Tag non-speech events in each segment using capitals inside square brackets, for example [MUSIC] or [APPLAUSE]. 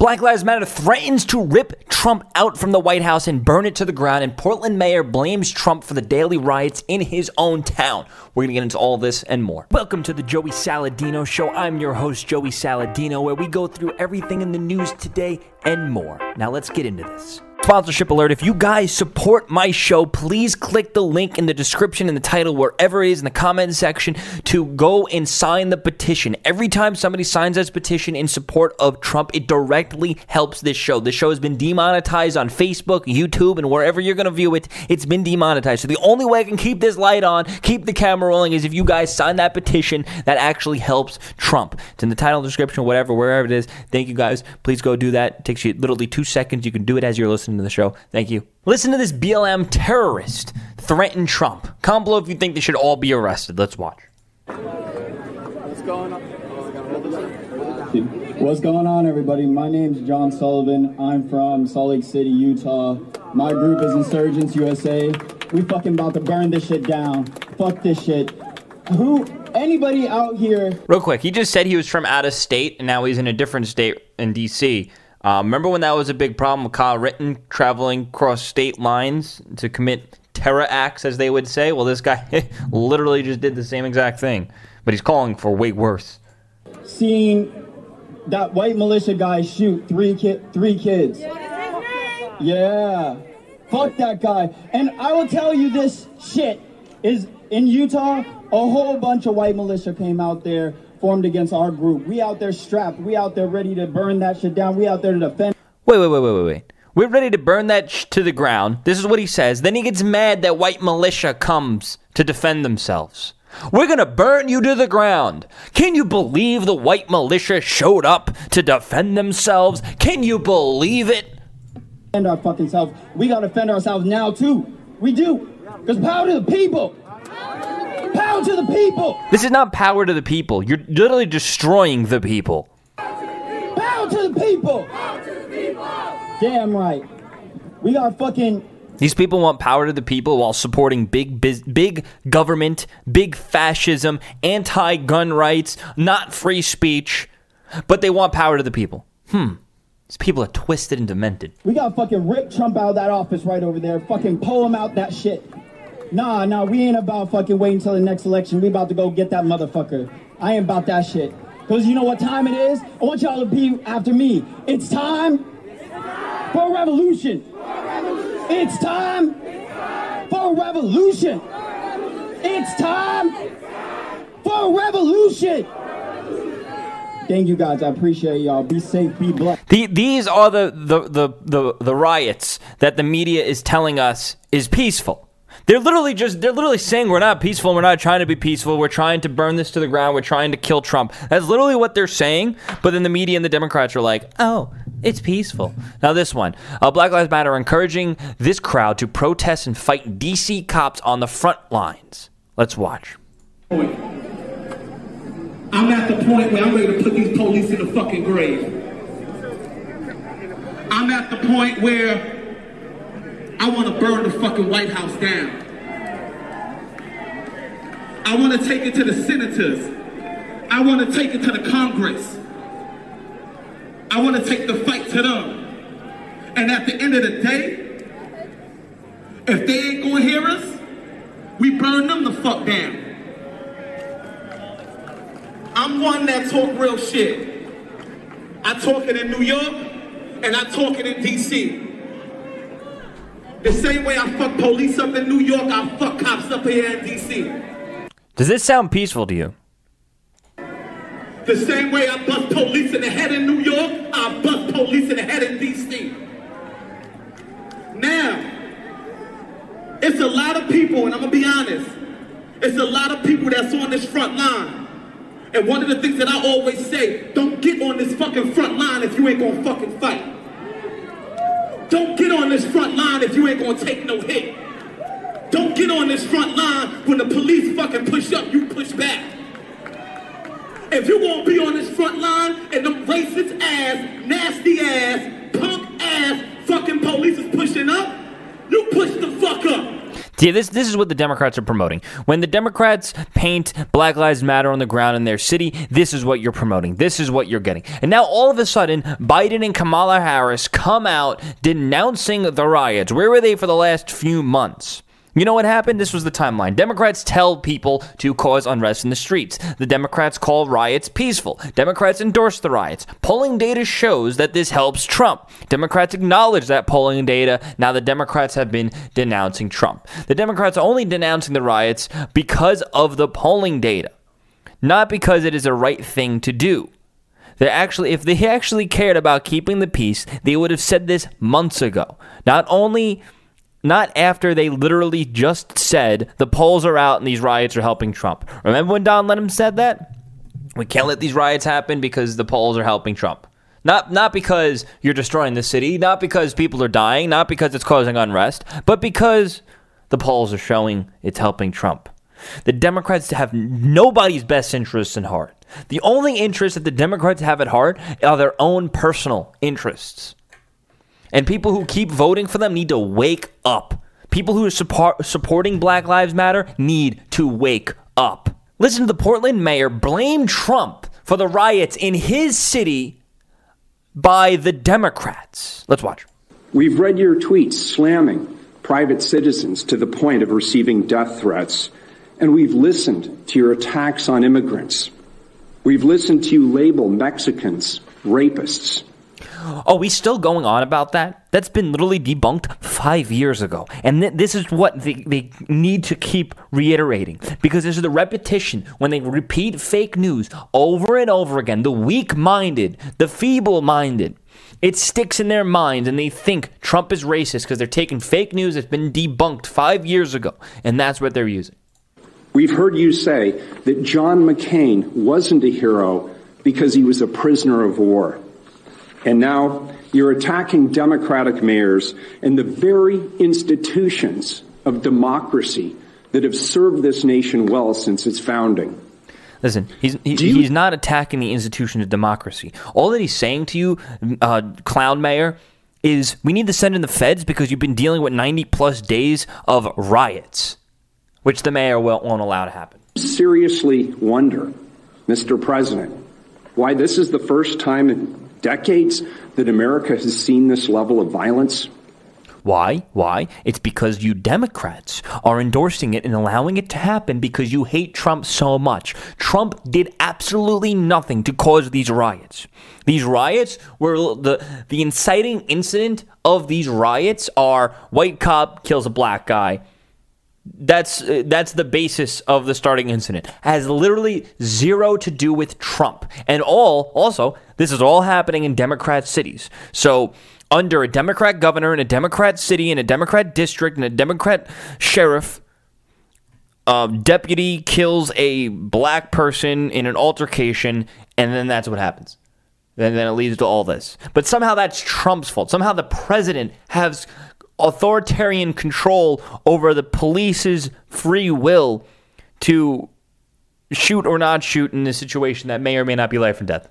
Black Lives Matter threatens to rip Trump out from the White House and burn it to the ground, and Portland mayor blames Trump for the daily riots in his own town. We're gonna get into all this and more. Welcome to the Joey Saladino Show. I'm your host, Joey Saladino, where we go through everything in the news today and more. Now let's get into this. Sponsorship alert. If you guys support my show, please click the link in the description and the title, wherever it is in the comment section, to go and sign the petition. Every time somebody signs this petition in support of Trump, it directly helps this show. This show has been demonetized on Facebook, YouTube, and wherever you're going to view it, it's been demonetized. So the only way I can keep this light on, keep the camera rolling, is if you guys sign that petition that actually helps Trump. It's in the title, description, whatever, wherever it is. Thank you guys. Please go do that. It takes you literally two seconds. You can do it as you're listening to the show. Thank you. Listen to this BLM terrorist threaten Trump. Comment below if you think they should all be arrested. Let's watch. What's going on? What's going on, everybody? My name's John Sullivan. I'm from Salt Lake City, Utah. My group is Insurgence USA. We fucking about to burn this shit down. Fuck this shit. Who, anybody out here Real quick, he just said he was from out of state and now he's in a different state in DC. Uh, remember when that was a big problem with Kyle Ritton traveling across state lines to commit terror acts, as they would say? Well, this guy [LAUGHS] literally just did the same exact thing, but he's calling for way worse. Seeing that white militia guy shoot three kid, three kids? Yeah. Fuck that guy. And I will tell you this shit is in Utah, a whole bunch of white militia came out there, formed against our group. We out there strapped. We out there ready to burn that shit down. We out there to defend. Wait, wait, wait, wait, wait, wait. We're ready to burn that sh- to the ground. This is what he says. Then he gets mad that white militia comes to defend themselves. We're gonna burn you to the ground. Can you believe the white militia showed up to defend themselves? Can you believe it? defend our fucking selves. We gotta defend ourselves now too. We do. Because power to the people. Power to the people. This is not power to the people. You're literally destroying the people. Power to the people. Damn right. We got fucking These people want power to the people while supporting big biz- big government, big fascism, anti-gun rights, not free speech, but they want power to the people. Hmm. These people are twisted and demented. we gotta fucking rip Trump out of that office right over there. Fucking pull him out that shit. Nah, nah, we ain't about fucking waiting until the next election. We about to go get that motherfucker. I ain't about that shit. Cause you know what time it is? I want y'all to be after me. It's time for a revolution. It's time for a revolution. It's time for a revolution. Thank you guys. I appreciate y'all. Be safe, be blessed. The, these are the, the, the, the, the riots that the media is telling us is peaceful. They're literally just, they're literally saying we're not peaceful, we're not trying to be peaceful, we're trying to burn this to the ground, we're trying to kill Trump. That's literally what they're saying, but then the media and the Democrats are like, oh, it's peaceful. Now, this one uh, Black Lives Matter encouraging this crowd to protest and fight DC cops on the front lines. Let's watch. I'm at the point where I'm ready to put these police in the fucking grave. I'm at the point where fucking White House down. I want to take it to the senators. I want to take it to the Congress. I want to take the fight to them. And at the end of the day, if they ain't gonna hear us, we burn them the fuck down. I'm one that talk real shit. I talk it in New York and I talk it in DC. The same way I fuck police up in New York, I fuck cops up here in DC. Does this sound peaceful to you? The same way I bust police in the head in New York, I bust police in the head in DC. Now, it's a lot of people, and I'm gonna be honest, it's a lot of people that's on this front line. And one of the things that I always say, don't get on this fucking front line if you ain't gonna fucking fight. Don't get on this front line if you ain't gonna take no hit. Don't get on this front line when the police fucking push up, you push back. If you gonna be on this front line and them racist ass, nasty ass, punk ass fucking police is pushing up, you push the fuck up. See, this this is what the Democrats are promoting. When the Democrats paint Black Lives Matter on the ground in their city, this is what you're promoting. This is what you're getting. And now all of a sudden, Biden and Kamala Harris come out denouncing the riots. Where were they for the last few months? You know what happened? This was the timeline. Democrats tell people to cause unrest in the streets. The Democrats call riots peaceful. Democrats endorse the riots. Polling data shows that this helps Trump. Democrats acknowledge that polling data. Now the Democrats have been denouncing Trump. The Democrats are only denouncing the riots because of the polling data, not because it is a right thing to do. They actually, if they actually cared about keeping the peace, they would have said this months ago. Not only not after they literally just said the polls are out and these riots are helping Trump. Remember when Don Lemon said that? We can't let these riots happen because the polls are helping Trump. Not not because you're destroying the city, not because people are dying, not because it's causing unrest, but because the polls are showing it's helping Trump. The Democrats have nobody's best interests in heart. The only interests that the Democrats have at heart are their own personal interests. And people who keep voting for them need to wake up. People who are support, supporting Black Lives Matter need to wake up. Listen to the Portland mayor blame Trump for the riots in his city by the Democrats. Let's watch. We've read your tweets slamming private citizens to the point of receiving death threats, and we've listened to your attacks on immigrants. We've listened to you label Mexicans rapists. Oh, we still going on about that? That's been literally debunked five years ago. And th- this is what they, they need to keep reiterating because this is the repetition when they repeat fake news over and over again. The weak minded, the feeble minded. It sticks in their minds and they think Trump is racist because they're taking fake news that's been debunked five years ago. And that's what they're using. We've heard you say that John McCain wasn't a hero because he was a prisoner of war. And now you're attacking Democratic mayors and the very institutions of democracy that have served this nation well since its founding. Listen, he's he, you, he's not attacking the institution of democracy. All that he's saying to you, uh, clown mayor, is we need to send in the feds because you've been dealing with 90 plus days of riots, which the mayor won't, won't allow to happen. Seriously wonder, Mr. President, why this is the first time in decades that America has seen this level of violence? Why? Why? It's because you Democrats are endorsing it and allowing it to happen because you hate Trump so much. Trump did absolutely nothing to cause these riots. These riots were the the inciting incident of these riots are white cop kills a black guy. That's uh, that's the basis of the starting incident. It has literally zero to do with Trump. And all also this is all happening in Democrat cities. So under a Democrat governor in a Democrat city in a Democrat district and a Democrat sheriff um, deputy kills a black person in an altercation, and then that's what happens. And then it leads to all this. But somehow that's Trump's fault. Somehow the president has authoritarian control over the police's free will to shoot or not shoot in a situation that may or may not be life and death.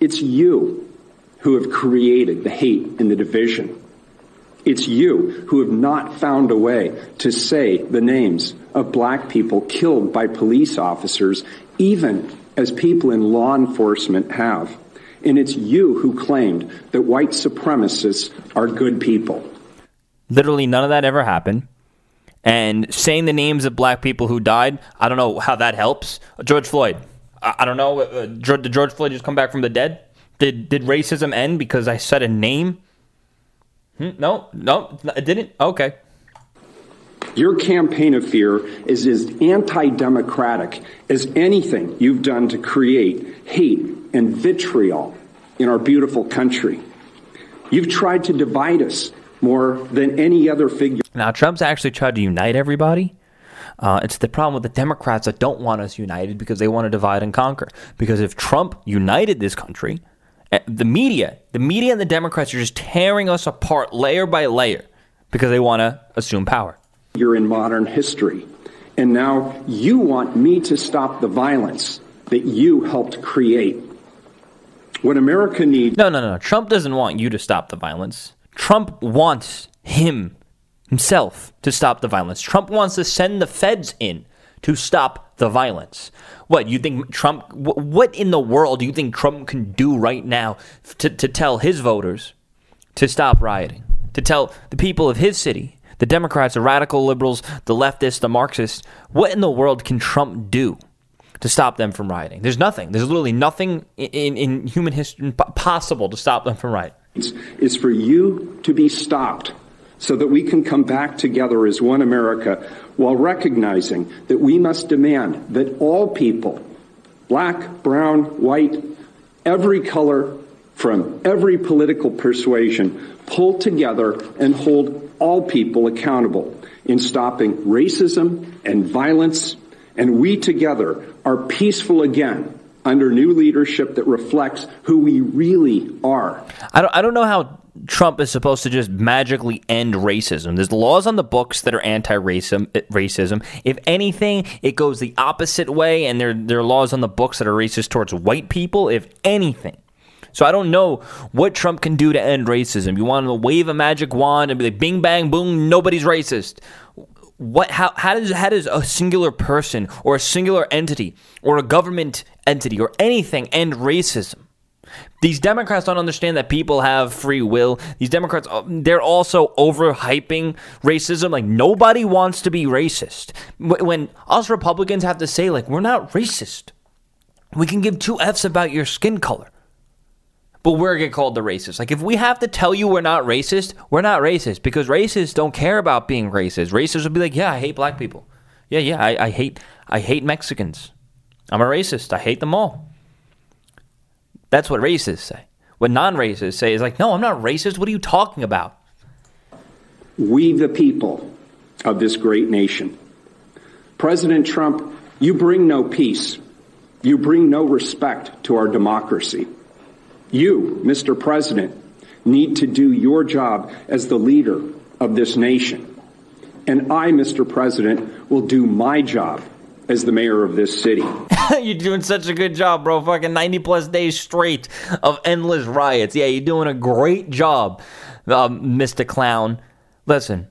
It's you who have created the hate and the division. It's you who have not found a way to say the names of black people killed by police officers, even as people in law enforcement have. And it's you who claimed that white supremacists are good people. Literally, none of that ever happened. And saying the names of black people who died, I don't know how that helps. George Floyd. I, don't know. Uh, did George Floyd just come back from the dead? Did did racism end because I said a name? Hmm? No, no, it didn't. Okay. Your campaign of fear is as anti democratic as anything you've done to create hate and vitriol in our beautiful country. You've tried to divide us more than any other figure. Now, Trump's actually tried to unite everybody. Uh, it's the problem with the Democrats that don't want us united because they want to divide and conquer. Because if Trump united this country, eh, the media, the media and the Democrats are just tearing us apart layer by layer because they want to assume power. You're in modern history. And now you want me to stop the violence that you helped create. What America needs. No, no, no. Trump doesn't want you to stop the violence. Trump wants him himself to stop the violence. Trump wants to send the feds in to stop the violence. What you think Trump? What in the world do you think Trump can do right now to, to tell his voters to stop rioting? To tell the people of his city, the Democrats, the radical liberals, the leftists, the Marxists, what in the world can Trump do to stop them from rioting? There's nothing. There's literally nothing in, in human history possible to stop them from rioting. Is for you to be stopped so that we can come back together as one America while recognizing that we must demand that all people, black, brown, white, every color, from every political persuasion, pull together and hold all people accountable in stopping racism and violence, and we together are peaceful again under new leadership that reflects who we really are. I don't, I don't know how Trump is supposed to just magically end racism. There's laws on the books that are anti-racism. Eh, racism. If anything, it goes the opposite way, and there there are laws on the books that are racist towards white people. If anything. So I don't know what Trump can do to end racism. You want to wave a magic wand and be like, "Bing bang boom, nobody's racist." What? How? How does how does a singular person or a singular entity or a government entity or anything end racism? These Democrats don't understand that people have free will. These Democrats, uh, they're also overhyping racism. Like, nobody wants to be racist. When us Republicans have to say, like, we're not racist, we can give two F's about your skin color. But we're get called the racist. Like, if we have to tell you we're not racist, we're not racist because racists don't care about being racist. Racists will be like, yeah, I hate black people. Yeah, yeah, I, I hate, I hate Mexicans. I'm a racist. I hate them all. That's what racists say. What non racists say is like, no, I'm not racist. What are you talking about? We, the people of this great nation. President Trump, you bring no peace. You bring no respect to our democracy. You, Mr. President, need to do your job as the leader of this nation. And I, Mr. President, will do my job as the mayor of this city. [LAUGHS] you're doing such a good job, bro. Fucking 90 plus days straight of endless riots. Yeah, you're doing a great job, um, Mr. Clown. Listen,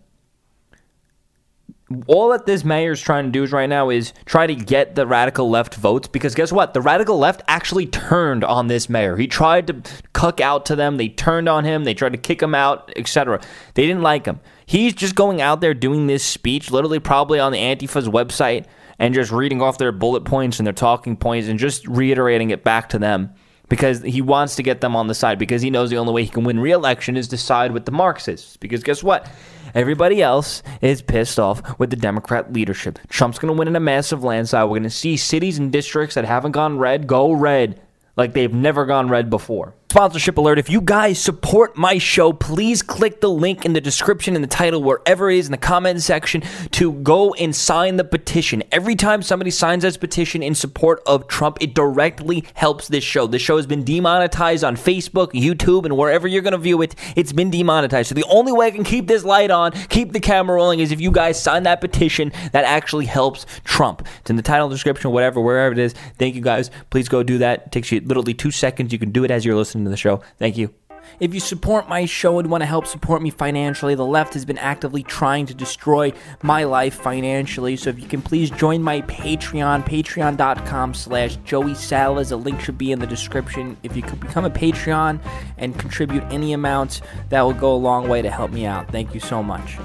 all that this mayor's trying to do is right now is try to get the radical left votes because guess what? The radical left actually turned on this mayor. He tried to cuck out to them. They turned on him. They tried to kick him out, etc. They didn't like him. He's just going out there doing this speech, literally probably on the Antifa's website and just reading off their bullet points and their talking points and just reiterating it back to them because he wants to get them on the side because he knows the only way he can win re-election is to side with the Marxists. Because guess what? Everybody else is pissed off with the Democrat leadership. Trump's going to win in a massive landslide. We're going to see cities and districts that haven't gone red go red like they've never gone red before. Sponsorship alert. If you guys support my show, please click the link in the description and the title, wherever it is in the comment section, to go and sign the petition. Every time somebody signs this petition in support of Trump, it directly helps this show. This show has been demonetized on Facebook, YouTube, and wherever you're going to view it, it's been demonetized. So the only way I can keep this light on, keep the camera rolling, is if you guys sign that petition that actually helps Trump. It's in the title, description, whatever, wherever it is. Thank you guys. Please go do that. It takes you literally two seconds. You can do it as you're listening to the show. Thank you. If you support my show and want to help support me financially, the left has been actively trying to destroy my life financially. So if you can please join my Patreon, patreon.com slash Joey Salads. A link should be in the description. If you could become a Patreon and contribute any amount, that will go a long way to help me out. Thank you so much.